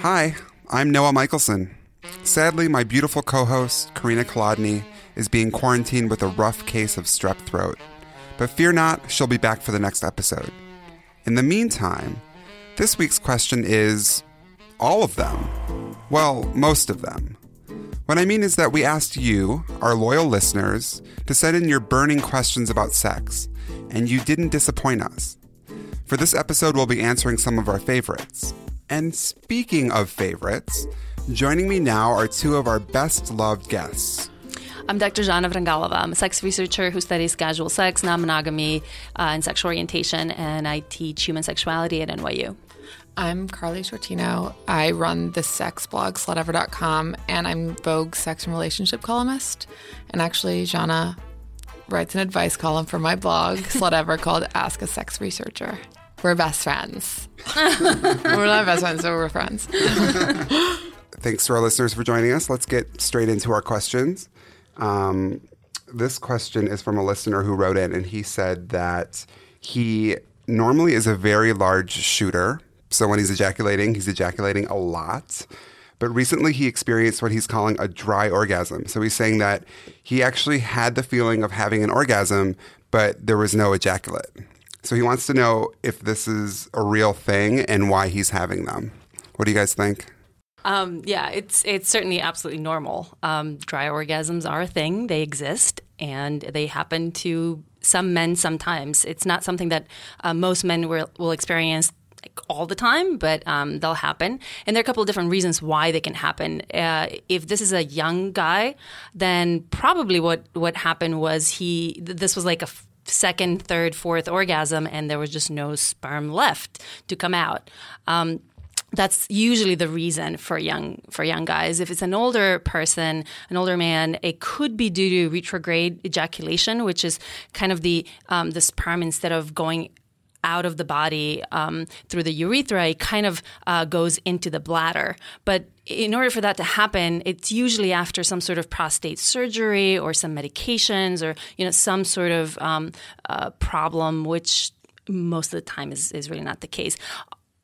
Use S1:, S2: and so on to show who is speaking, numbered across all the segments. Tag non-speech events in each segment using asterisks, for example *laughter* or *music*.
S1: Hi, I'm Noah Michelson. Sadly, my beautiful co host, Carina Kolodny, is being quarantined with a rough case of strep throat. But fear not, she'll be back for the next episode. In the meantime, this week's question is all of them. Well, most of them. What I mean is that we asked you, our loyal listeners, to send in your burning questions about sex, and you didn't disappoint us. For this episode, we'll be answering some of our favorites. And speaking of favorites, joining me now are two of our best loved guests.
S2: I'm Dr. Jana Vrangalova. I'm a sex researcher who studies casual sex, non monogamy, uh, and sexual orientation, and I teach human sexuality at NYU.
S3: I'm Karley Sciortino. I run the sex blog slutever.com and I'm Vogue sex and relationship columnist. And actually, Jana writes an advice column for my blog, *laughs* Slutever, called Ask a Sex Researcher. We're best friends. *laughs* we're not best friends, but we're friends. *laughs*
S1: Thanks to our listeners for joining us. Let's get straight into our questions. Um, this question is from a listener who wrote in, and he said that he normally is a very large shooter. So when he's ejaculating, he's ejaculating a lot. But recently he experienced what he's calling a dry orgasm. So he's saying that he actually had the feeling of having an orgasm, but there was no ejaculate. So he wants to know if this is a real thing and why he's having them. What do you guys think?
S2: Um, yeah, it's it's certainly absolutely normal. Um, dry orgasms are a thing; they exist, and they happen to some men sometimes. It's not something that uh, most men will, will experience like all the time, but um, they'll happen. And there are a couple of different reasons why they can happen. Uh, if this is a young guy, then probably what what happened was he this was like a second, third, fourth orgasm, and there was just no sperm left to come out. Um, that's usually the reason for young for young guys. If it's an older person, an older man, it could be due to retrograde ejaculation, which is kind of the um, the sperm instead of going out of the body um, through the urethra, it kind of uh, goes into the bladder. But in order for that to happen, it's usually after some sort of prostate surgery or some medications or you know some sort of um, uh, problem, which most of the time is, is really not the case.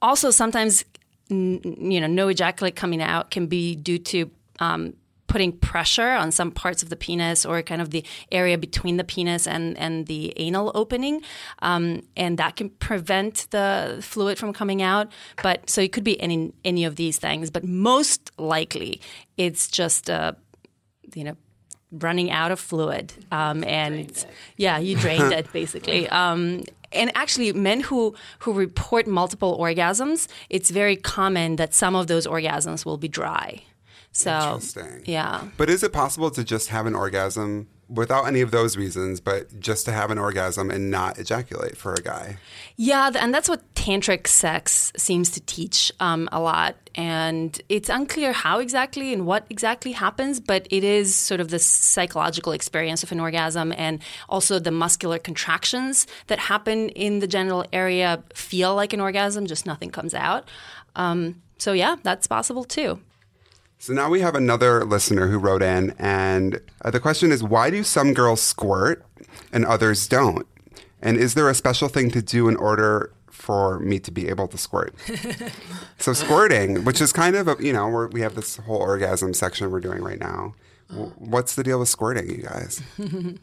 S2: Also, sometimes you know no ejaculate coming out can be due to um, putting pressure on some parts of the penis or kind of the area between the penis and, and the anal opening. Um, and that can prevent the fluid from coming out. But so it could be any, any of these things. But most likely, it's just, uh, you know, running out of fluid. Um, and yeah, you drained it basically. *laughs* Um, and actually, men who who report multiple orgasms, it's very common that some of those orgasms will be dry. So,
S1: Interesting.
S2: yeah.
S1: But is it possible to just have an orgasm without any of those reasons, but just to have an orgasm and not ejaculate for a guy?
S2: Yeah, and that's what tantric sex seems to teach um, a lot. And it's unclear how exactly and what exactly happens, but it is sort of the psychological experience of an orgasm and also the muscular contractions that happen in the genital area feel like an orgasm, just nothing comes out. Um, so, yeah, that's possible too.
S1: So now we have another listener who wrote in, and uh, the question is why do some girls squirt and others don't? And is there a special thing to do in order for me to be able to squirt? *laughs* so, squirting, which is kind of a, you know, we're, we have this whole orgasm section we're doing right now. W- What's the deal with squirting, you guys? *laughs*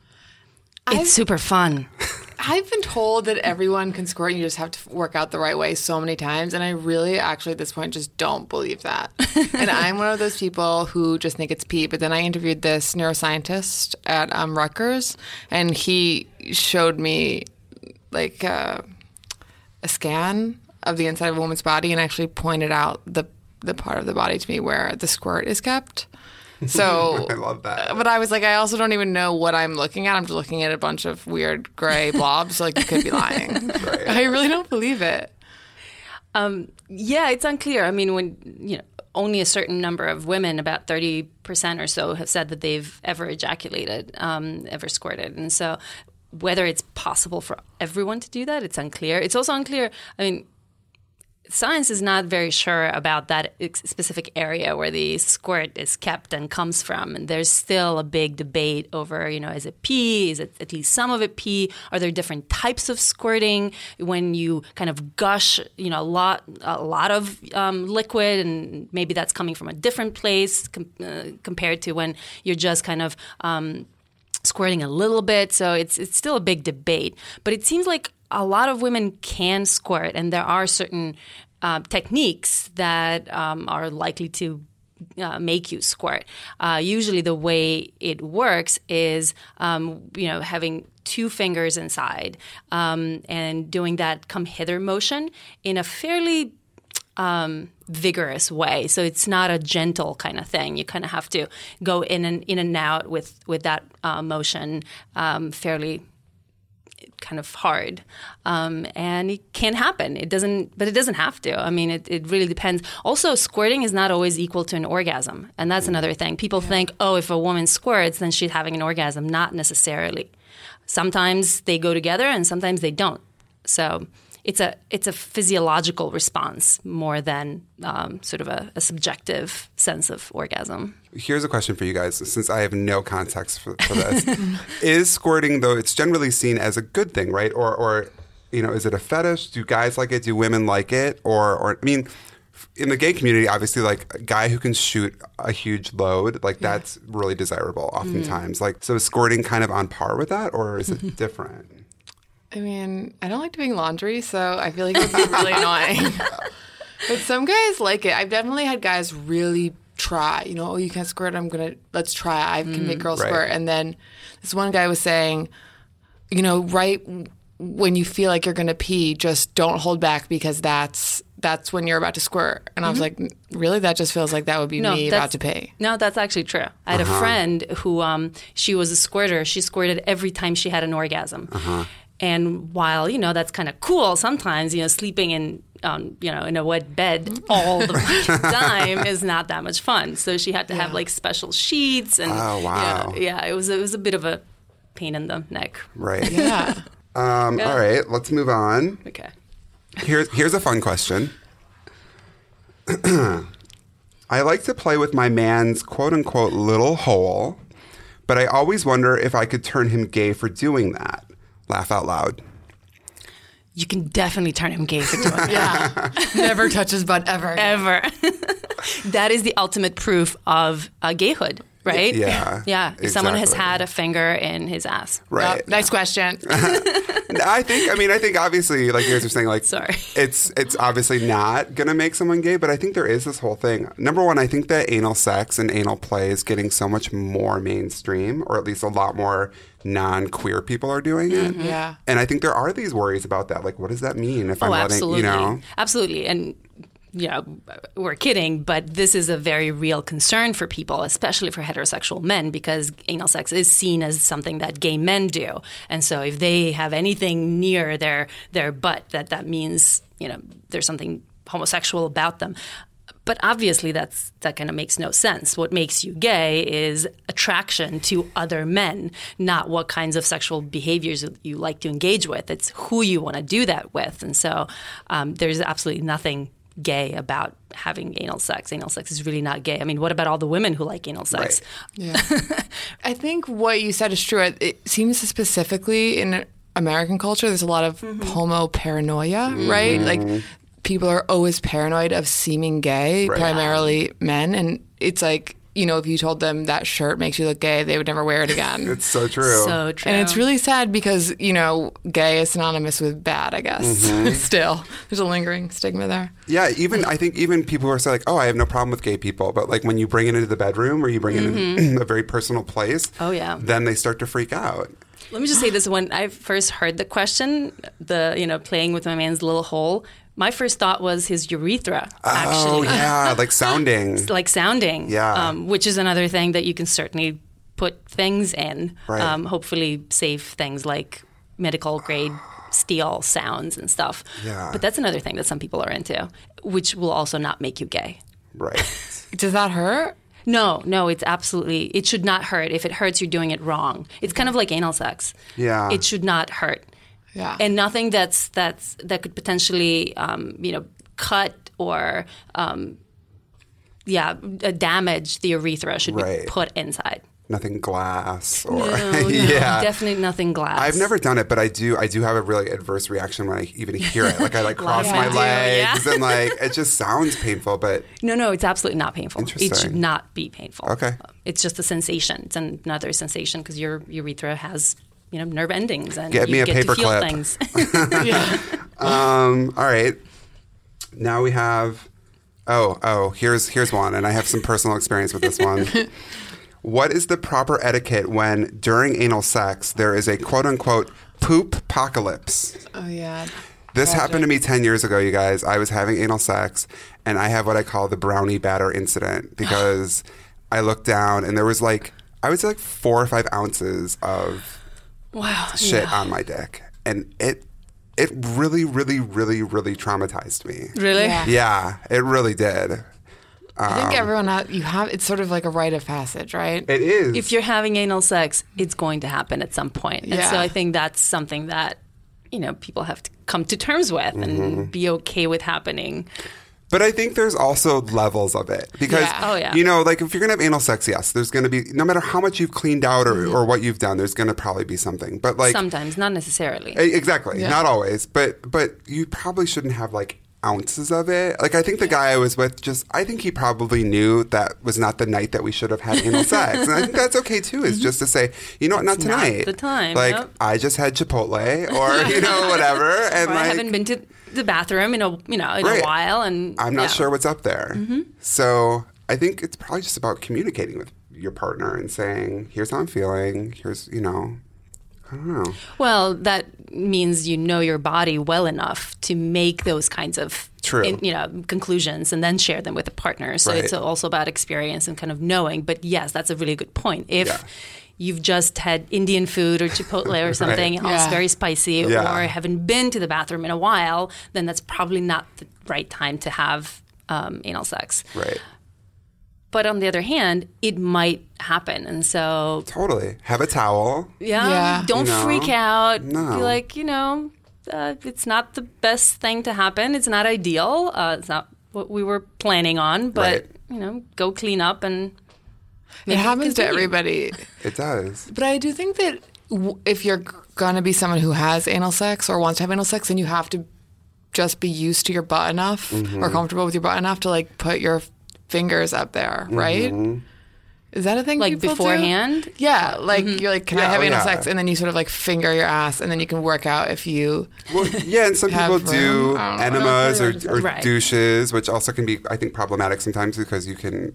S2: It's super fun. *laughs*
S3: I've been told that everyone can squirt and you just have to work out the right way so many times. And I really, actually, at this point, just don't believe that. *laughs* and I'm one of those people who just think it's pee. But then I interviewed this neuroscientist at um, Rutgers, and he showed me like uh, a scan of the inside of a woman's body and actually pointed out the, the part of the body to me where the squirt is kept. *laughs* So
S1: I love that.
S3: but I was like, I also don't even know what I'm looking at. I'm just looking at a bunch of weird gray *laughs* blobs. Like you could be lying. I really don't believe it.
S2: Um, yeah, it's unclear. I mean, when you know, only a certain number of women, about thirty percent or so, have said that they've ever ejaculated, um, ever squirted, and so whether it's possible for everyone to do that, it's unclear. It's also unclear. I mean, science is not very sure about that specific area where the squirt is kept and comes from. And there's still a big debate over, you know, is it pee? Is it at least some of it pee? Are there different types of squirting? When you kind of gush, you know, a lot, a lot of um, liquid, and maybe that's coming from a different place com- uh, compared to when you're just kind of um, squirting a little bit. So it's it's still a big debate. But it seems like a lot of women can squirt, and there are certain uh, techniques that um, are likely to uh, make you squirt. Uh, usually, the way it works is, um, you know, having two fingers inside um, and doing that come hither motion in a fairly um, vigorous way. So it's not a gentle kind of thing. You kind of have to go in and in and out with with that uh, motion um, fairly kind of hard. Um, and it can happen. It doesn't but it doesn't have to. I mean it, it really depends. Also squirting is not always equal to an orgasm. And that's another thing. People yeah. think oh if a woman squirts then she's having an orgasm. Not necessarily. Sometimes they go together and sometimes they don't. So it's a it's a physiological response more than um, sort of a, a, subjective sense of orgasm.
S1: Here's a question for you guys, since I have no context for, for this: *laughs* Is squirting though? It's generally seen as a good thing, right? Or or you know, is it a fetish? Do guys like it? Do women like it? Or or I mean. In the gay community, obviously, like a guy who can shoot a huge load, like yeah. that's really desirable. Oftentimes, mm. like so, is squirting kind of on par with that, or is it *laughs* different?
S3: I mean, I don't like doing laundry, so I feel like it's really *laughs* annoying. but some guys like it. I've definitely had guys really try. You know, oh, you can't squirt. I'm gonna let's try. I can mm, make girls right. squirt. And then this one guy was saying, you know, right when you feel like you're gonna pee, just don't hold back because that's that's when you're about to squirt. And mm-hmm. I was mm-hmm. like, really? That just feels like that would be no, me about to pee.
S2: No, that's actually true. I had uh-huh. a friend who um, she was a squirter. She squirted every time she had an orgasm. Uh-huh. And while you know that's kind of cool, sometimes you know sleeping in um, you know in a wet bed all the *laughs* *laughs* time is not that much fun. So she had to yeah. have like special sheets and
S1: oh wow,
S2: yeah, yeah, it was it was a bit of a pain in the neck.
S1: Right. *laughs*
S3: Yeah.
S1: um, yeah. All right, let's move on.
S2: Okay.
S1: Here's here's a fun question. *clears throat* I like to play with my man's quote unquote little hole, but I always wonder if I could turn him gay for doing that. Laugh out loud.
S2: You can definitely turn him gay for doing *laughs*
S3: Yeah. Never touch his butt ever.
S2: Ever. *laughs* that is the ultimate proof of uh, gayhood right?
S1: Yeah. *laughs*
S2: Yeah. Exactly. Someone has had a finger in his ass.
S1: Right.
S3: Yep. Nice question. *laughs*
S1: I think I mean I think obviously like you guys are saying like
S2: Sorry.
S1: it's it's obviously not gonna make someone gay, but I think there is this whole thing. Number one, I think that anal sex and anal play is getting so much more mainstream, or at least a lot more non queer people are doing it.
S3: Mm-hmm. Yeah.
S1: And I think there are these worries about that. Like what does that mean if oh, I'm letting
S2: absolutely.
S1: you know?
S2: Absolutely. And you know, we're kidding, but this is a very real concern for people, especially for heterosexual men, because anal sex is seen as something that gay men do. And so if they have anything near their their butt, that that means, you know, there's something homosexual about them. But obviously that's that kind of makes no sense. What makes you gay is attraction to other men, not what kinds of sexual behaviors you like to engage with. It's who you want to do that with. And so um, there's absolutely nothing gay about having anal sex. Anal sex is really not gay. I mean, what about all the women who like anal sex?
S3: Right. Yeah. *laughs* I think what you said is true. It seems specifically in American culture, there's a lot of mm-hmm. homo paranoia, mm-hmm. right? Like people are always paranoid of seeming gay, right. primarily men. And it's like, you know, if you told them that shirt makes you look gay, they would never wear it again. *laughs*
S1: it's so true.
S2: So true.
S3: And it's really sad because, you know, gay is synonymous with bad, I guess. Mm-hmm. *laughs* Still, there's a lingering stigma there.
S1: Yeah, even, I think even people who are saying, like, oh, I have no problem with gay people. But like when you bring it into the bedroom or you bring mm-hmm. it in *clears throat* a very personal place,
S2: oh, yeah.
S1: then they start to freak out.
S2: Let me just say this: when I first heard the question, the you know playing with my man's little hole, my first thought was his urethra. Actually,
S1: oh yeah, *laughs* like sounding,
S2: like sounding.
S1: Yeah,
S2: um, which is another thing that you can certainly put things in.
S1: Right. Um,
S2: hopefully, safe things like medical grade steel sounds and stuff.
S1: Yeah.
S2: But that's another thing that some people are into, which will also not make you gay.
S1: Right. *laughs*
S3: Does that hurt?
S2: No, no, it's absolutely. It should not hurt. If it hurts, you're doing it wrong. It's kind of like anal sex.
S1: Yeah.
S2: It should not hurt.
S3: Yeah.
S2: And nothing that's that's that could potentially um, you know cut or um, yeah, uh, damage the urethra should
S1: Right.
S2: be put inside.
S1: Nothing glass or
S2: No, *laughs* no,
S1: yeah.
S2: definitely nothing glass.
S1: I've never done it, but I do. I do have a really adverse reaction when I even hear it. Like I like *laughs* cross
S2: Like
S1: my legs
S2: yeah.
S1: and like it just sounds painful. But *laughs*
S2: No, no, it's absolutely not painful. Interesting. It should not be painful.
S1: Okay.
S2: It's just a sensation. It's another sensation because your urethra has, you know, nerve endings and
S1: Get
S2: you
S1: me a
S2: get to feel
S1: paperclip.
S2: things. *laughs* *laughs*
S3: yeah.
S1: um, all right. Now we have. Oh, oh. Here's here's one, and I have some personal experience with this one. *laughs* what is the proper etiquette when during anal sex there is a quote unquote poop apocalypse?
S3: Oh yeah.
S1: This
S3: Tragic.
S1: happened to me 10 years ago, you guys. I was having anal sex, and I have what I call the brownie batter incident *gasps* because I looked down and there was like, I would say like four or five ounces of
S2: wow.
S1: shit
S2: Yeah.
S1: on my dick. And it, it really, really, really, really traumatized me.
S2: Really?
S3: Yeah.
S1: Yeah, it really did.
S3: I think everyone ha- you have it's sort of like a rite of passage, right?
S1: It is.
S2: If you're having anal sex, it's going to happen at some point. And so I think that's something that, you know, people have to come to terms with
S1: Mm-hmm.
S2: and be okay with happening.
S1: But I think there's also levels of it because
S3: Yeah.
S2: Oh, yeah.
S1: you know, like if you're gonna have anal sex, yes, there's gonna be no matter how much you've cleaned out or,
S2: Mm-hmm.
S1: or what you've done, there's gonna probably be something. But like
S2: Sometimes, not necessarily.
S1: Exactly.
S3: Yeah.
S1: Not always, but but you probably shouldn't have like ounces of it. Like I think the guy I was with just I think he probably knew that was not the night that we should have had anal sex. And I think that's okay too. Is just to say, you know what, not
S2: Mm-hmm. not
S1: tonight.
S2: the time,
S1: Like
S2: yep.
S1: I just had Chipotle or *laughs* you know whatever and
S2: I haven't been to the bathroom in a you know in
S1: Right.
S2: a while, and
S1: I'm not
S2: yeah.
S1: sure what's up there.
S2: Mm-hmm.
S1: So I think it's probably just about communicating with your partner and saying, "Here's how I'm feeling. Here's you know." I.
S2: Well, that means you know your body well enough to make those kinds of
S1: True.
S2: you know conclusions and then share them with a partner. So
S1: Right.
S2: it's also about experience and kind of knowing. But yes, that's a really good point. If
S1: Yeah.
S2: you've just had Indian food or Chipotle or *laughs* something else
S3: Yeah.
S2: very spicy,
S1: Yeah.
S2: or haven't been to the bathroom in a while, then that's probably not the right time to have um, anal sex.
S1: Right.
S2: But on the other hand, it might happen, and so
S1: Totally. Have a towel.
S2: yeah,
S3: Yeah.
S2: don't
S1: You know?
S2: freak out.
S1: No.
S2: Be like, you know, uh, it's not the best thing to happen. It's not ideal. Uh, it's not what we were planning on, but
S1: Right.
S2: you know, go clean up and
S3: It happens to everybody.
S1: It does.
S3: But I do think that w- if you're going to be someone who has anal sex or wants to have anal sex, then you have to just be used to your butt enough
S1: Mm-hmm.
S3: or comfortable with your butt enough to like put your fingers up there, right?
S1: Mm-hmm.
S3: Is that a thing?
S2: like
S3: people do?
S2: beforehand.
S3: Yeah, like you're like, can I have
S1: oh,
S3: anal
S1: yeah.
S3: sex? And then you sort of like finger your ass, and then you can work out if you.
S1: Well, yeah, and some people do
S3: room. I don't know.
S1: enemas or, or
S2: Right.
S1: douches, which also can be, I think, problematic sometimes because you can.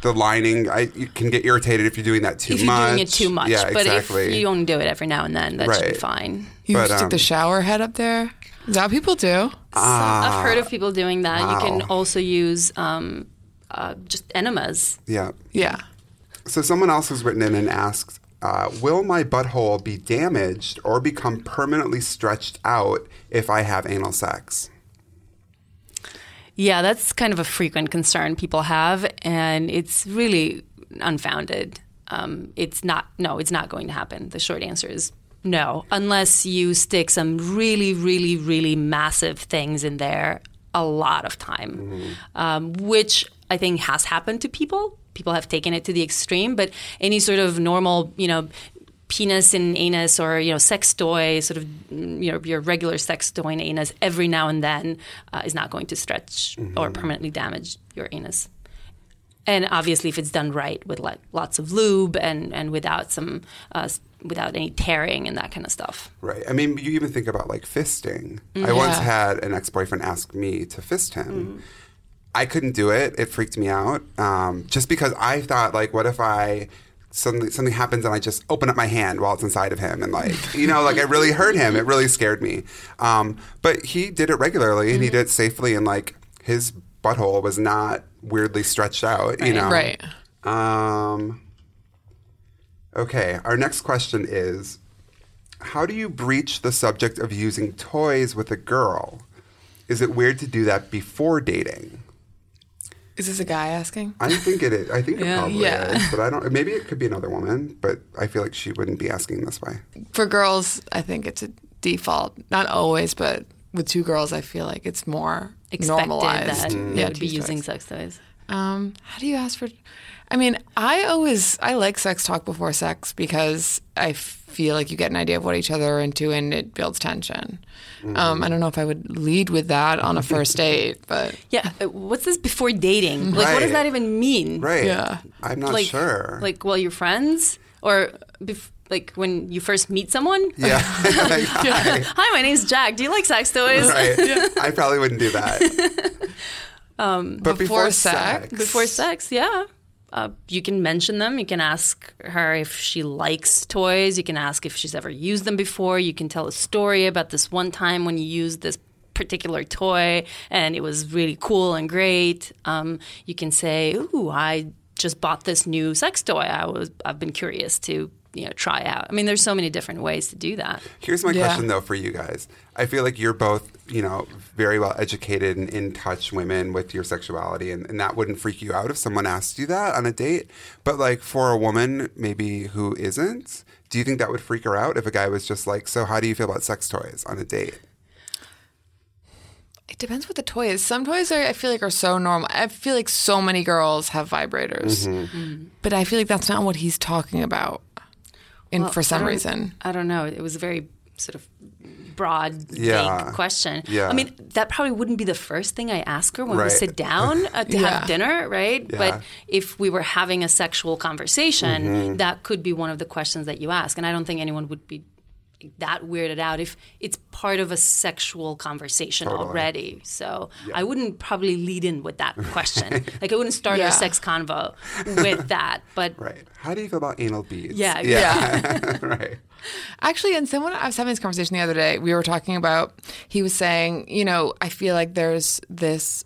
S1: The lining, I you can get irritated if you're doing that too
S2: If you're
S1: much.
S2: doing it too much,
S1: Yeah,
S2: but
S1: exactly.
S2: if you only do it every now and then, that should be fine.
S3: You
S1: But,
S3: stick
S1: um,
S3: the shower head up there. Is that what people do?
S2: So I've heard of people doing that. You can also use um, uh, just enemas.
S1: yeah.
S3: Yeah.
S1: So someone else has written in and asked, uh, "Will my butthole be damaged or become permanently stretched out if I have anal sex?"
S2: Yeah, that's kind of a frequent concern people have, and it's really unfounded. Um, it's not, no, it's not going to happen. The short answer is no, unless you stick some really, really, really massive things in there a lot of time, um, which I think has happened to people. People have taken it to the extreme, but any sort of normal, you know, penis and anus or you know sex toy sort of mm, you know your regular sex toy and anus every now and then uh, is not going to stretch or permanently damage your anus and obviously if it's done right with like lots of lube and and without some uh, without any tearing and that kind of stuff
S1: Right. I mean, you even think about like fisting. I once had an ex-boyfriend ask me to fist him. I couldn't do it. It freaked me out. Um, just because I thought, like, what if I something something happens and I just open up my hand while it's inside of him and like you know like it really hurt him. It really scared me. Um, but he did it regularly and he did it safely and like his butthole was not weirdly stretched out. You know.
S3: Right.
S1: Um, okay, our next question is How do you breach the subject of using toys with a girl? Is it weird to do that before dating?
S3: Is this a guy asking?
S1: I think it is. I think it probably
S3: Yeah.
S1: is, but I don't. Maybe it could be another woman, but I feel like she wouldn't be asking this way.
S3: For girls, I think it's a default. Not always, but with two girls, I feel like it's more
S2: Expected
S3: normalized.
S2: that
S3: Yeah,
S2: they would
S3: to
S2: be using
S3: toys.
S2: sex toys.
S3: Um, how do you ask for? I mean, I always I like sex talk before sex because I feel like you get an idea of what each other are into and it builds tension. Um, I don't know if I would lead with that on a first *laughs* date, but
S2: Yeah, uh, what's this before dating? Like, what does that even mean?
S1: Right.
S3: Yeah.
S1: I'm not
S2: like,
S1: sure.
S2: Like, well, you're friends, or bef- like when you first meet someone.
S1: yeah. *laughs* Like, hi. *laughs*
S2: Hi, my name's Jack. Do you like sex toys?
S1: Right. I probably wouldn't do that.
S2: Um,
S1: but before,
S3: before
S1: sex,
S3: sex?
S2: Before sex, yeah. Uh, you can mention them. You can ask her if she likes toys. You can ask if she's ever used them before. You can tell a story about this one time when you used this particular toy and it was really cool and great. Um, you can say, "Ooh, I just bought this new sex toy. I was I've been curious to." You know, try out. I mean, there's so many different ways to do that.
S1: Here's my
S3: Yeah.
S1: question though for you guys. I feel like you're both, you know, very well educated and in touch women with your sexuality and, and that wouldn't freak you out if someone asked you that on a date. But like for a woman maybe who isn't, do you think that would freak her out if a guy was just like, So how do you feel about sex toys on a date?
S3: it depends what the toy is. Some toys are, I feel like are so normal. I feel like so many girls have vibrators,
S1: Mm-hmm.
S3: but I feel like that's not what he's talking about. In for some
S2: don't-
S3: reason,
S2: I don't know. It was a very sort of broad,
S1: Yeah.
S2: vague question.
S1: Yeah.
S2: I mean, that probably wouldn't be the first thing I ask her when we sit down *laughs* uh, to
S3: Yeah.
S2: have dinner, right?
S1: Yeah.
S2: But if we were having a sexual conversation,
S1: Mm-hmm.
S2: that could be one of the questions that you ask. And I don't think anyone would be that weirded out if it's part of a sexual conversation already. So I wouldn't probably lead in with that question. *laughs* like I wouldn't start
S3: Yeah.
S2: our sex convo with that. But *laughs*
S1: Right. How do you feel about anal beads?
S2: Yeah,
S1: Yeah. *laughs* right.
S3: Actually, and someone I was having this conversation the other day. We were talking about. He was saying, you know, I feel like there's this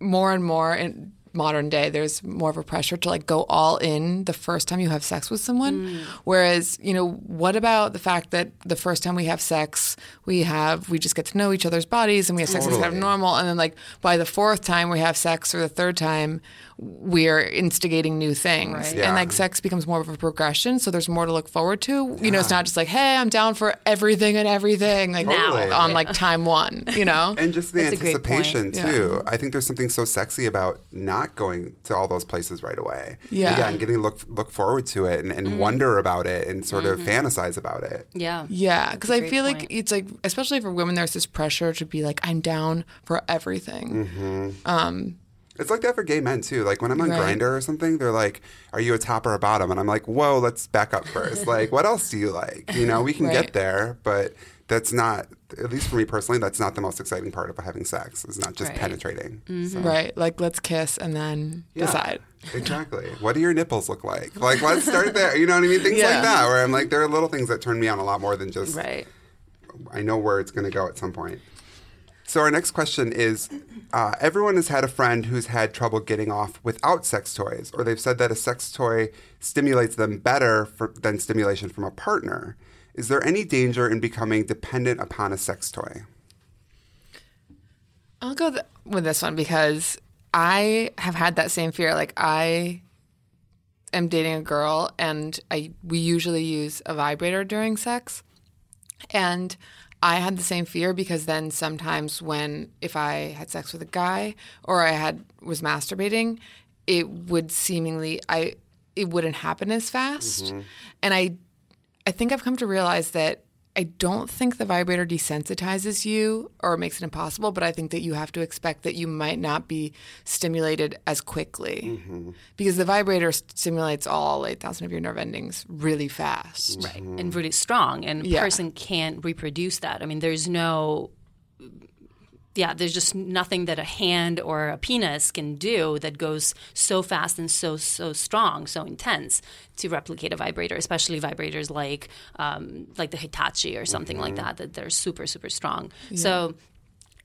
S3: more and more in modern day. There's more of a pressure to like go all in the first time you have sex with someone. Mm. Whereas, you know, what about the fact that the first time we have sex, we have we just get to know each other's bodies and we have sex that's kind of normal, and then like by the fourth time we have sex or the third time. We're instigating new things,
S2: Right.
S1: Yeah.
S3: and like sex becomes more of a progression. So there's more to look forward to. You know, it's not just like, hey, I'm down for everything and everything, like
S1: Totally.
S3: on like time one. You know, *laughs*
S1: And just the
S2: That's
S1: anticipation
S3: point.
S1: too. I think there's something so sexy about not going to all those places right away.
S3: Yeah.
S1: yeah and getting to look look forward to it and, and
S2: Mm-hmm.
S1: wonder about it and sort of fantasize about it.
S2: yeah.
S3: yeah, because I feel
S2: point.
S3: like it's like, especially for women, there's this pressure to be like, I'm down for everything. Mm-hmm.
S1: Um, It's like that for gay men too. Like when I'm on
S3: Right.
S1: Grindr or something, they're like, "Are you a top or a bottom?" And I'm like, "Whoa, let's back up first. like, what else do you like? You know, we *laughs* can
S3: Right.
S1: get there, but that's not, at least for me personally, that's not the most exciting part of having sex. It's not just
S2: Right.
S1: penetrating. Mm-hmm. So,
S3: Right, like let's kiss and then
S1: yeah,
S3: decide. *laughs*
S1: Exactly. What do your nipples look like? Like, let's start there. You know what I mean? Things
S3: Yeah.
S1: like that. Where I'm like, there are little things that turn me on a lot more than just
S2: Right.
S1: I know where it's going to go at some point. So our next question is: uh, Everyone has had a friend who's had trouble getting off without sex toys, or they've said that a sex toy stimulates them better for, than stimulation from a partner. Is there any danger in becoming dependent upon a sex toy?
S3: I'll go th- with this one because I have had that same fear. Like I am dating a girl, and I we usually use a vibrator during sex, and I had the same fear because then sometimes when if I had sex with a guy or I had was masturbating, it would seemingly I it wouldn't happen as fast, mm-hmm. and I I think I've come to realize that I don't think the vibrator desensitizes you or makes it impossible, but I think that you have to expect that you might not be stimulated as quickly. Mm-hmm. Because the vibrator stimulates all 8,000 of your nerve endings really fast.
S2: right. Mm-hmm. And really strong. And a
S3: Yeah.
S2: person can't reproduce that. I mean there's no yeah there's just nothing that a hand or a penis can do that goes so fast and so so strong so intense to replicate a vibrator especially vibrators like um, like the hitachi or something like that that they're super super strong so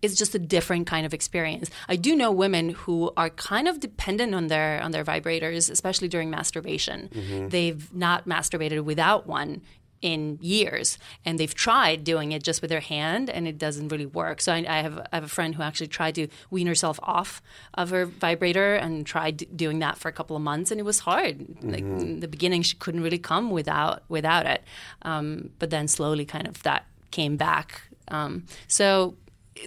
S2: it's just a different kind of experience. I do know women who are kind of dependent on their on their vibrators, especially during masturbation. They've not masturbated without one in years, and they've tried doing it just with their hand, and it doesn't really work. So I, I have I have a friend who actually tried to wean herself off of her vibrator and tried d- doing that for a couple of months, and it was hard. Like in the beginning, she couldn't really come without without it, um, but then slowly, kind of that came back. Um, so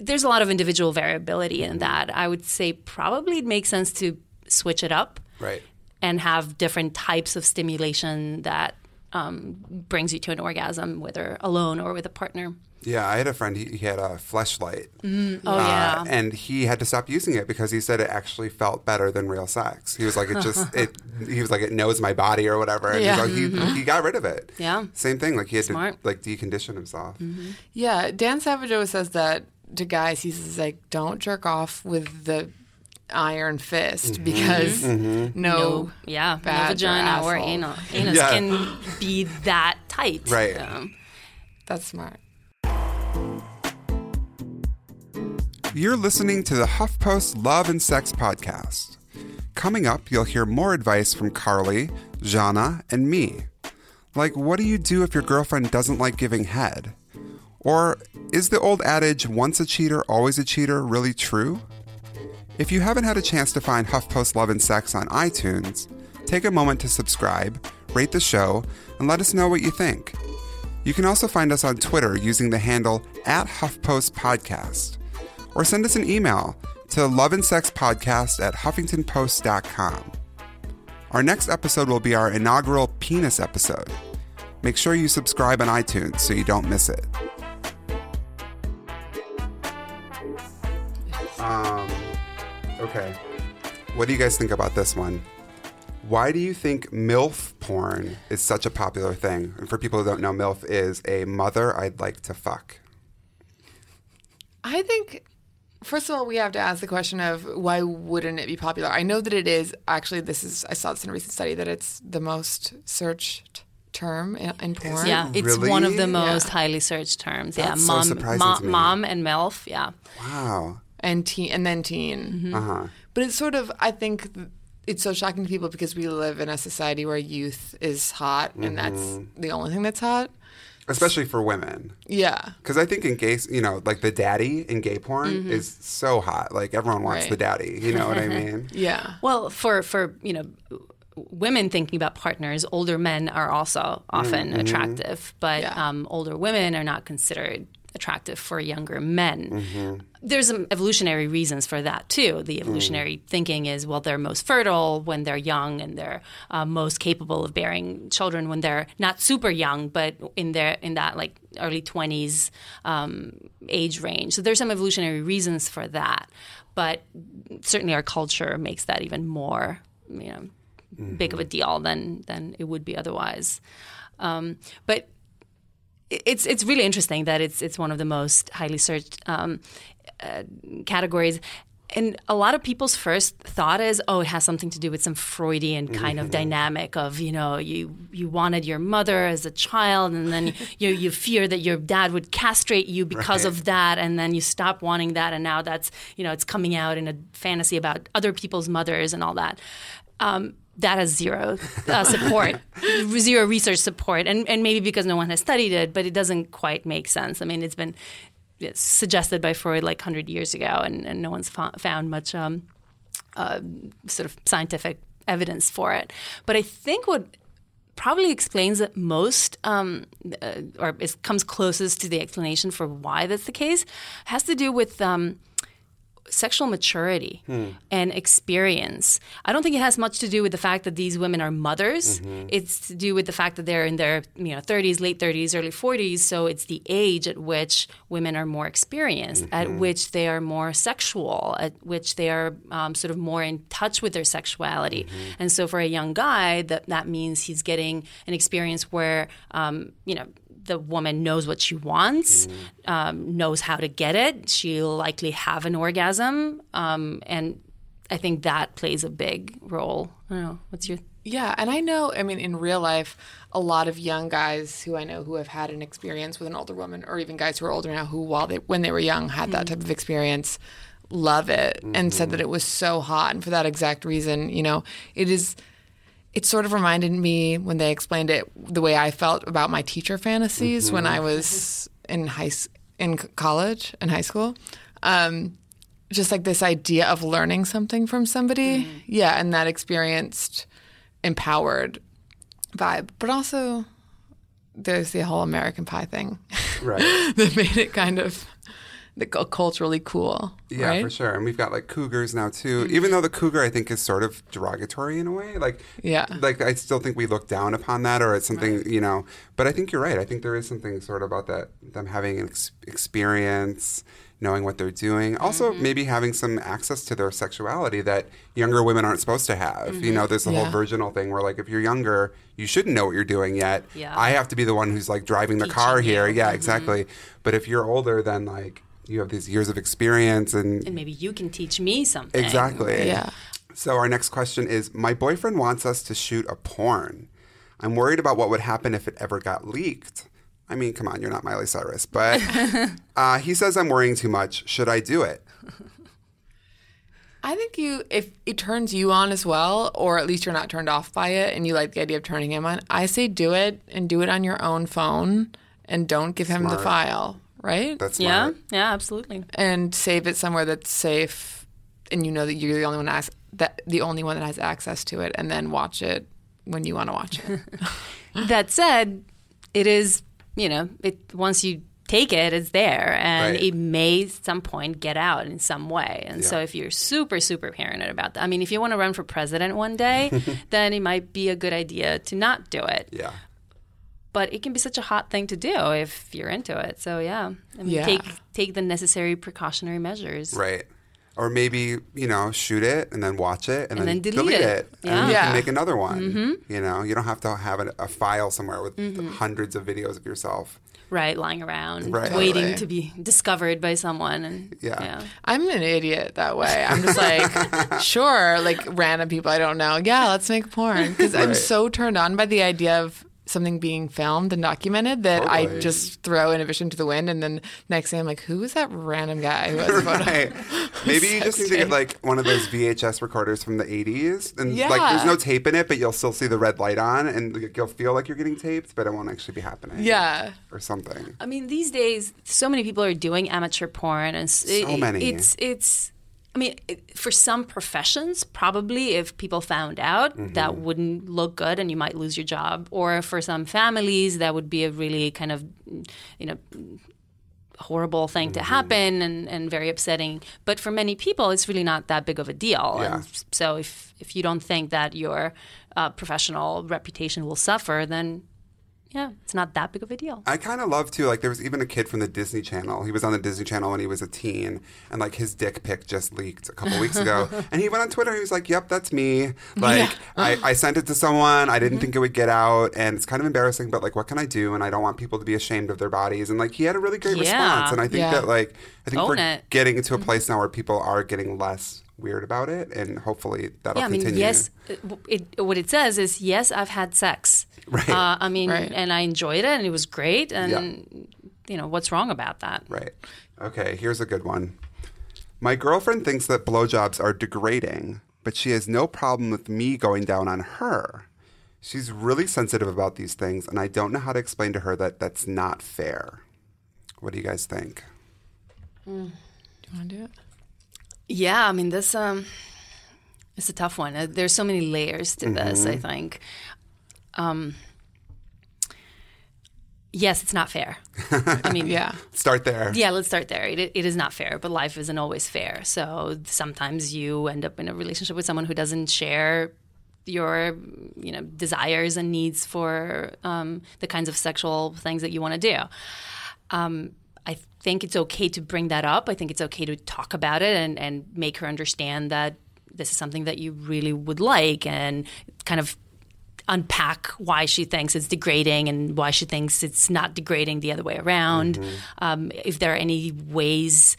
S2: there's a lot of individual variability in that. I would say probably it makes sense to switch it up
S1: Right.
S2: and have different types of stimulation that um, brings you to an orgasm, whether alone or with a partner.
S1: Yeah, I had a friend. He, he had a fleshlight, mm,
S2: Oh uh, yeah,
S1: and he had to stop using it because he said it actually felt better than real sex. He was like, it just *laughs* it. He was like, it knows my body or whatever. And
S3: Yeah.
S1: he's like, he, mm-hmm. he got rid of it.
S2: Yeah.
S1: Same thing. Like he had
S2: Smart.
S1: to like decondition himself. Mm-hmm.
S3: Yeah, Dan Savage always says that to guys. He says like, don't jerk off with the iron fist
S1: Mm-hmm.
S3: because no,
S2: no, yeah, no vagina or
S3: asshole.
S2: anal. *laughs* Anus
S1: Yeah.
S2: can be that tight.
S1: Right.
S2: Um,
S3: that's smart.
S1: You're listening to the HuffPost Love and Sex podcast. Coming up, you'll hear more advice from Karley, Jana, and me. Like, what do you do if your girlfriend doesn't like giving head? Or is the old adage, once a cheater, always a cheater, really true? If you haven't had a chance to find HuffPost Love and Sex on iTunes, take a moment to subscribe, rate the show, and let us know what you think. You can also find us on Twitter using the handle at HuffPost Podcast, or send us an email to loveandsexpodcast at huffingtonpost.com. Our next episode will be our inaugural penis episode. Make sure you subscribe on iTunes so you don't miss it. Um, okay. What do you guys think about this one? Why do you think MILF porn is such a popular thing? And for people who don't know, MILF is a mother I'd like to fuck.
S3: I think, first of all, we have to ask the question of why wouldn't it be popular? I know that it is. Actually, this is, I saw this in a recent study that it's the most searched term in, in porn.
S2: yeah, it's
S1: Really?
S2: one of the
S1: Yeah.
S2: most highly searched terms. yeah,
S1: That's so
S2: mom,
S1: surprising
S2: mo-
S1: to me.
S2: mom and MILF. Yeah,
S1: Wow.
S3: And teen, and then teen.
S1: Uh huh.
S3: But it's sort of, I think it's so shocking to people because we live in a society where youth is hot and that's the only thing that's hot.
S1: Especially for women.
S3: Yeah.
S1: Because I think in gay, you know, like the daddy in gay porn is so hot. Like everyone wants
S3: Right.
S1: the daddy. You know what I *laughs* mean?
S3: Yeah.
S2: Well, for for you know, women thinking about partners, older men are also often attractive, but
S3: Yeah.
S2: um, older women are not considered attractive for younger men. There's some evolutionary reasons for that too. The evolutionary thinking is well, they're most fertile when they're young, and they're uh, most capable of bearing children when they're not super young, but in their in that like early twenties um, age range. So there's some evolutionary reasons for that, but certainly our culture makes that even more you know big of a deal than than it would be otherwise. Um, but it's it's really interesting that it's it's one of the most highly searched um, uh, categories. And a lot of people's first thought is, oh, it has something to do with some Freudian kind of dynamic of, you know, you you wanted your mother as a child, and then *laughs* you you fear that your dad would castrate you because
S1: Right.
S2: of that, and then you stop wanting that, and now that's you know it's coming out in a fantasy about other people's mothers and all that. Um, that has zero uh, support, *laughs* zero research support, and and maybe because no one has studied it, but it doesn't quite make sense. I mean, it's been it's suggested by Freud like hundred years ago, and, and no one's fo- found much um, uh, sort of scientific evidence for it. But I think what probably explains it most, um, uh, or is, comes closest to the explanation for why that's the case, has to do with. Um, sexual maturity and experience. I don't think it has much to do with the fact that these women are mothers. It's to do with the fact that they're in their you know 30s, late 30s, early 40s. So it's the age at which women are more experienced, at which they are more sexual, at which they are um, sort of more in touch with their sexuality. And so for a young guy, that that means he's getting an experience where um, you know the woman knows what she wants, um, knows how to get it. She'll likely have an orgasm, um, and I think that plays a big role. I don't know. What's your
S3: Yeah, and I know, I mean, in real life, a lot of young guys who I know who have had an experience with an older woman, or even guys who are older now who, while they when they were young, had that type of experience, love it and said that it was so hot, and for that exact reason, you know, it is. It sort of reminded me when they explained it the way I felt about my teacher fantasies when I was in high in college and high school. Um, just like this idea of learning something from somebody. Yeah, and that experienced empowered vibe. But also there's the whole American Pie thing
S1: Right. *laughs*
S3: that made it kind of like culturally cool.
S1: Yeah,
S3: right?
S1: for sure. And we've got like cougars now too. Mm-hmm. Even though the cougar, I think, is sort of derogatory in a way. Like,
S3: Yeah.
S1: like I still think we look down upon that, or it's something you know. But I think you're right. I think there is something sort of about that them having an ex- experience, knowing what they're doing. Also,
S3: Mm-hmm.
S1: maybe having some access to their sexuality that younger women aren't supposed to have. You know, mm-hmm. there's the
S3: Yeah.
S1: whole virginal thing where like if you're younger, you shouldn't know what you're doing yet.
S2: Yeah.
S1: I have to be the one who's like driving the car here.
S2: you.
S1: Yeah, mm-hmm. exactly. But if you're older, then like you have these years of experience and
S2: And maybe you can teach me something.
S1: Exactly.
S3: Yeah.
S1: So our next question is My boyfriend wants us to shoot a porn. I'm worried about what would happen if it ever got leaked. I mean, come on, you're not Miley Cyrus. But *laughs* uh, he says I'm worrying too much. Should I do it?
S3: I think you, if it turns you on as well, or at least you're not turned off by it and you like the idea of turning him on, I say do it and do it on your own phone and don't give him the file, right?
S1: That's
S2: Yeah,
S1: smart.
S2: yeah, absolutely.
S3: and save it somewhere that's safe and you know that you're the only one that has, that the only one that has access to it and then watch it when you want to watch it. *laughs* *laughs*
S2: That said, it is, you know, it once you take it, it's there and
S1: Right.
S2: it may at some point get out in some way. And so if you're super, super paranoid about that, I mean, if you want to run for president one day, *laughs* then it might be a good idea to not do it.
S1: Yeah.
S2: But it can be such a hot thing to do if you're into it. So yeah, I mean,
S3: Yeah.
S2: take take the necessary precautionary measures.
S1: Right. Or maybe, you know, shoot it and then watch it and,
S2: And
S1: then,
S2: then delete it.
S1: it.
S2: Yeah.
S1: And you
S3: Yeah.
S1: can make another one. Mm-hmm. You know, you don't have to have a, a file somewhere with mm-hmm. hundreds of videos of yourself.
S2: Right, lying around,
S1: Right.
S2: waiting
S3: Totally.
S2: to be discovered by someone. And
S1: Yeah.
S2: yeah.
S3: I'm an idiot that way. I'm just like, *laughs* sure, like random people I don't know. Yeah, let's make porn. Because I'm so turned on by the idea of something being filmed and documented that I just throw inhibition to the wind. And then next thing I'm like, who is that random guy who has a *laughs* photo?
S1: Right. Maybe you just need to get like one of those VHS recorders from the 80s. And like there's no tape in it, but you'll still see the red light on and you'll feel like you're getting taped, but it won't actually be happening.
S3: Yeah.
S1: Or something.
S2: I mean, these days, so many people are doing amateur porn, and s-
S1: So many.
S2: It's it's. I mean, for some professions, probably if people found out,
S1: Mm-hmm.
S2: that wouldn't look good, and you might lose your job. Or for some families, that would be a really kind of, you know, horrible thing
S1: Mm-hmm.
S2: to happen and, and very upsetting. But for many people, it's really not that big of a deal.
S1: Yeah.
S2: And so if if you don't think that your uh, professional reputation will suffer, then yeah, it's not that big of a deal.
S1: I kind of love too. Like there was even a kid from the Disney Channel. He was on the Disney Channel when he was a teen, and like his dick pic just leaked a couple weeks ago. *laughs* and he went on Twitter. He was like, "Yep, that's me. Like I, I sent it to someone. I
S2: Mm-hmm.
S1: didn't think it would get out, and it's kind of embarrassing. But like, what can I do? And I don't want people to be ashamed of their bodies. And like, he had a really great
S2: Yeah.
S1: response. And I think
S3: Yeah.
S1: that like I think
S2: Own
S1: we're
S2: it. Mm-hmm.
S1: getting into a place now where people are getting less weird about it, and hopefully that'll
S2: yeah, I mean,
S1: continue.
S2: yes, it, it, what it says is yes, I've had sex. *laughs*
S1: Right.
S2: Uh, I mean,
S3: Right.
S2: and I enjoyed it, and it was great. And you know, what's wrong about that?
S1: Right. Okay, here's a good one. My girlfriend thinks that blowjobs are degrading, but she has no problem with me going down on her. She's really sensitive about these things, and I don't know how to explain to her that that's not fair. What do you guys think?
S3: Do you want to do it?
S2: Yeah, I mean, this um, it's a tough one. Uh, there's so many layers to this. I think. Um, yes, it's not fair. I mean, *laughs*
S3: Yeah.
S1: Start there.
S2: Yeah, let's start there. It, it is not fair, but life isn't always fair. So sometimes you end up in a relationship with someone who doesn't share your, you know, desires and needs for um, the kinds of sexual things that you want to do. Um, I think it's okay to bring that up. I think it's okay to talk about it and, and make her understand that this is something that you really would like and kind of unpack why she thinks it's degrading and why she thinks it's not degrading the other way around. Um, if there are any ways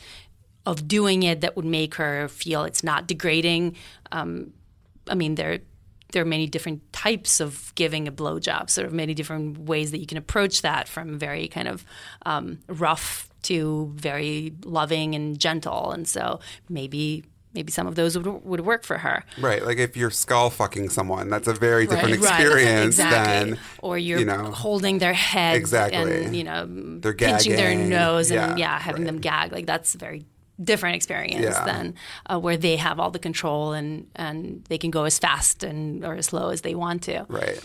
S2: of doing it that would make her feel it's not degrading, um, I mean, there there are many different types of giving a blowjob, sort of many different ways that you can approach that from very kind of um, rough to very loving and gentle. And so maybe maybe some of those would, would work for her.
S1: Right. Like if you're skull fucking someone, that's a very different
S3: Right.
S1: experience
S2: exactly.
S1: than
S2: or you're
S1: you know
S2: holding their head
S1: Exactly.
S2: and you know
S1: They're
S2: pinching their nose and
S1: Yeah,
S2: yeah, having
S1: right.
S2: them gag like that's very different experience
S1: Yeah.
S2: than uh, where they have all the control and and they can go as fast and or as slow as they want to
S1: right.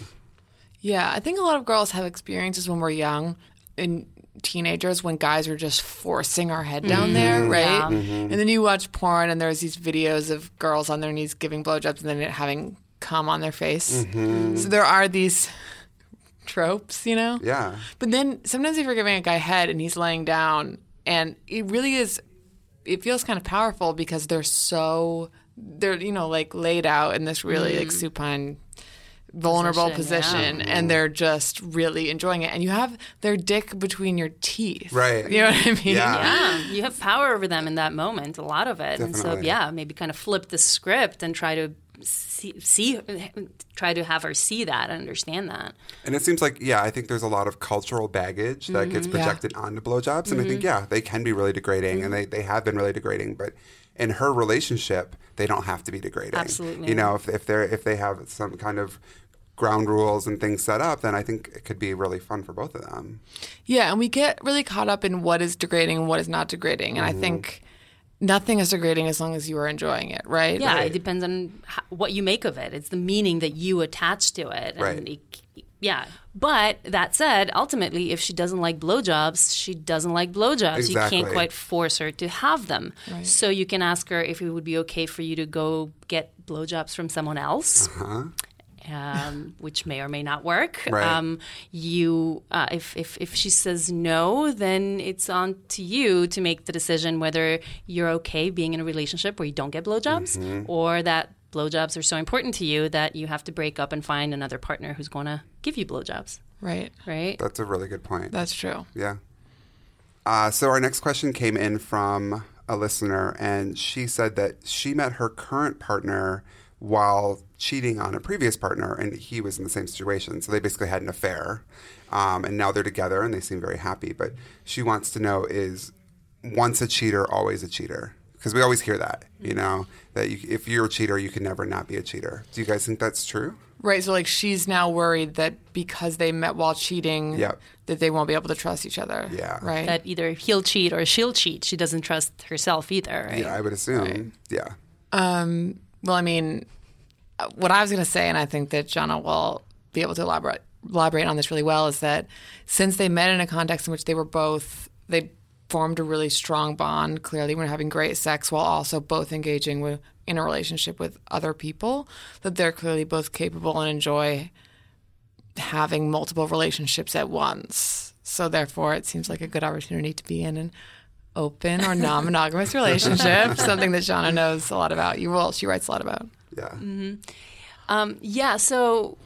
S3: Yeah, I think a lot of girls have experiences when we're young in teenagers when guys are just forcing our head down there, mm-hmm. right? Mm-hmm. And then you watch porn and there's these videos of girls on their knees giving blowjobs and then it having cum on their face. Mm-hmm. So there are these tropes, you know?
S1: Yeah.
S3: But then sometimes if you're giving a guy head and he's laying down, and it really is, it feels kind of powerful because they're so, they're, you know, like laid out in this really like mm. supine, vulnerable
S2: Position,
S3: position, and mm-hmm. they're just really enjoying it. And you have their dick between your teeth.
S1: Right.
S3: You know what I mean?
S1: Yeah.
S2: Yeah, you have power over them in that moment, a lot of it. And so, yeah, maybe kind of flip the script and try to see, see, try to have her see that and understand that.
S1: And it seems like, yeah, I think there's a lot of cultural baggage that gets mm-hmm. projected onto blowjobs. And I think, mm-hmm. yeah, they can be really degrading and they, mm-hmm. they have been really degrading. But in her relationship, they don't have to be degrading.
S2: Absolutely.
S1: You know, if, if they're if they have some kind of ground rules and things set up, then I think it could be really fun for both of them.
S3: Yeah, and we get really caught up in what is degrading and what is not degrading. And
S1: Mm-hmm.
S3: I think nothing is degrading as long as you are enjoying it, right?
S2: Yeah,
S1: Right.
S2: it depends on how, what you make of it. It's the meaning that you attach to it. And
S1: Right.
S2: it- yeah. But that said, ultimately, if she doesn't like blowjobs, she doesn't like blowjobs. You can't quite force her to have them. So you can ask her if it would be okay for you to go get blowjobs from someone else. Uh-huh. Um, which may or may not work.
S1: Right.
S2: Um, you, uh, if, if if she says no, then it's on to you to make the decision whether you're okay being in a relationship where you don't get blowjobs,
S1: Mm-hmm.
S2: or that blowjobs are so important to you that you have to break up and find another partner who's going to give you blowjobs.
S3: Right.
S2: Right?
S1: That's a really good point.
S3: That's true.
S1: Yeah. Uh, so our next question came in from a listener, and she said that she met her current partner while cheating on a previous partner, and he was in the same situation. So they basically had an affair, um, and now they're together, and they seem very happy. But she wants to know: is once a cheater, always a cheater? Because we always hear that, you know, that you, if you're a cheater, you can never not be a cheater. Do you guys think that's true?
S3: Right. So like she's now worried that because they met while cheating,
S1: Yep.
S3: that they won't be able to trust each other.
S1: Yeah.
S3: Right.
S2: That either he'll cheat or she'll cheat. She doesn't trust herself either. Right?
S1: Yeah, I would assume. Yeah.
S3: Um, well, I mean, what I was going to say, and I think that Zhana will be able to elaborate elaborate on this really well, is that since they met in a context in which they were both they formed a really strong bond. Clearly, were having great sex while also both engaging with in a relationship with other people. That they're clearly both capable and enjoy having multiple relationships at once. So therefore, it seems like a good opportunity to be in an open or *laughs* non-monogamous relationship. something that Zhana knows a lot about. You will. She writes a lot about.
S1: Yeah.
S2: Um, yeah, so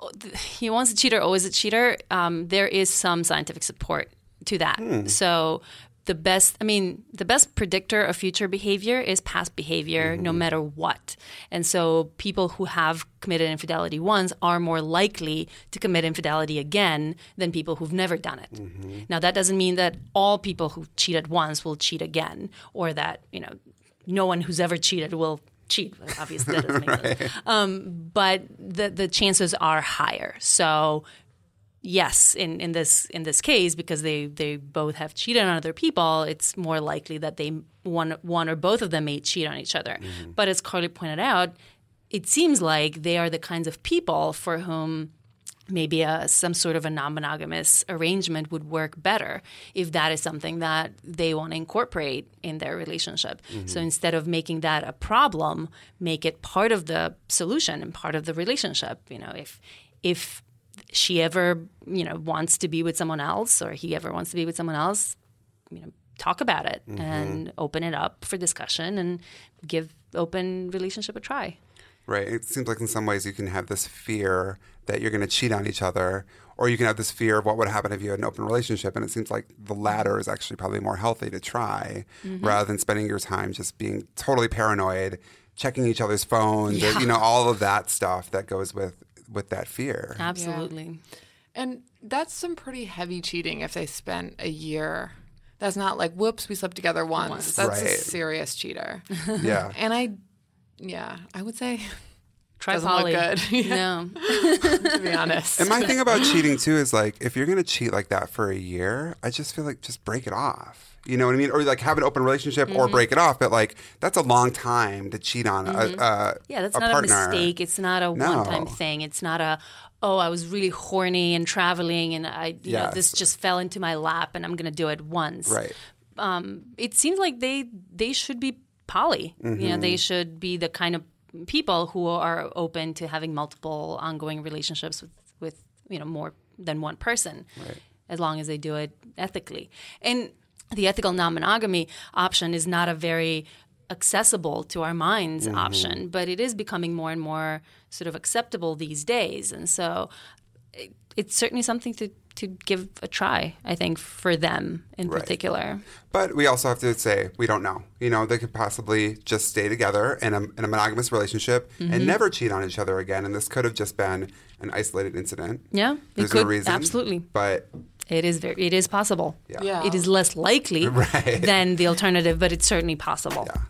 S2: *laughs* he wants a cheater, always a cheater. Um, there is some scientific support to that. So the best, I mean, the best predictor of future behavior is past behavior, no matter what. And so people who have committed infidelity once are more likely to commit infidelity again than people who've never done it. Now, that doesn't mean that all people who cheated once will cheat again, or that you know, no one who's ever cheated will cheat. Obviously, that doesn't make sense *laughs* um, but the the chances are higher. So yes, in, in this in this case, because they, they both have cheated on other people, it's more likely that they one one or both of them may cheat on each other. Mm-hmm. But as Karley pointed out, it seems like they are the kinds of people for whom maybe a, some sort of a non-monogamous arrangement would work better if that is something that they want to incorporate in their relationship. Mm-hmm. So instead of making that a problem, make it part of the solution and part of the relationship. You know, if if she ever you know wants to be with someone else or he ever wants to be with someone else, you know, talk about it mm-hmm. and open it up for discussion and give open relationship a try.
S1: Right. It seems like in some ways you can have this fear that you're going to cheat on each other, or you can have this fear of what would happen if you had an open relationship. And it seems like the latter is actually probably more healthy to try mm-hmm. rather than spending your time just being totally paranoid, checking each other's phones, or, you know, all of that stuff that goes with with that fear.
S2: Absolutely.
S3: And that's some pretty heavy cheating if they spent a year. That's not like, whoops, we slept together once. That's a serious cheater.
S1: Yeah.
S3: and I, yeah, I would say, *laughs*
S2: Try
S3: Doesn't look good. *laughs* Yeah.
S2: No. *laughs*
S3: to be honest.
S1: And my thing about cheating too is like if you're going to cheat like that for a year, I just feel like just break it off. You know what I mean? Or like have an open relationship
S2: Mm-hmm.
S1: or break it off. But like that's a long time to cheat on a, a
S2: Mm-hmm. Yeah, that's
S1: a
S2: not
S1: partner.
S2: a mistake. It's not a
S1: No.
S2: one-time thing. It's not a oh, I was really horny and traveling, and I you know this just fell into my lap, and I'm gonna do it once.
S1: Right.
S2: It seems like they they should be poly. You know,
S1: Mm-hmm.
S2: they should be the kind of people who are open to having multiple ongoing relationships with with you know more than one person, as long as they do it ethically. And the ethical non-monogamy option is not a very accessible to our minds
S1: Mm-hmm.
S2: option, but it is becoming more and more sort of acceptable these days. And so it, it's certainly something to, to give a try, I think, for them in
S1: Right.
S2: particular.
S1: But we also have to say we don't know. You know, they could possibly just stay together in a, in a monogamous relationship
S2: Mm-hmm.
S1: and never cheat on each other again. And this could have just been an isolated incident.
S2: Yeah, it
S1: There's
S2: could
S1: no reason.
S2: absolutely.
S1: But
S2: It is very, it is possible.
S1: Yeah.
S3: Yeah.
S2: It is less likely *laughs*
S1: Right.
S2: than the alternative, but it's certainly possible.
S1: Yeah.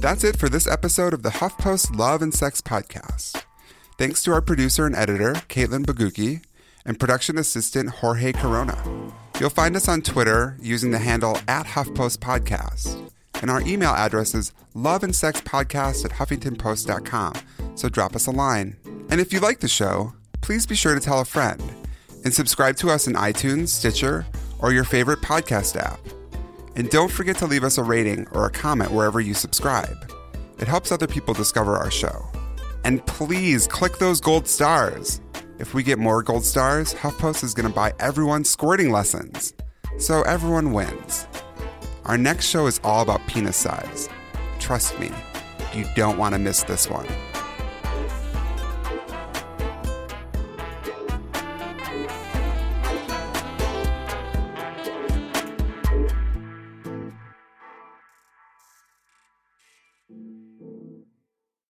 S1: That's it for this episode of the HuffPost Love and Sex Podcast. Thanks to our producer and editor, Caitlin Baguki, and production assistant, Jorge Corona. You'll find us on Twitter using the handle at HuffPost Podcast. And our email address is loveandsexpodcast at huffingtonpost.com. So drop us a line. And if you like the show, please be sure to tell a friend and subscribe to us in iTunes, Stitcher, or your favorite podcast app. And don't forget to leave us a rating or a comment wherever you subscribe. It helps other people discover our show. And please click those gold stars. If we get more gold stars, HuffPost is going to buy everyone squirting lessons. So everyone wins. Our next show is all about penis size. Trust me, you don't want to miss this one.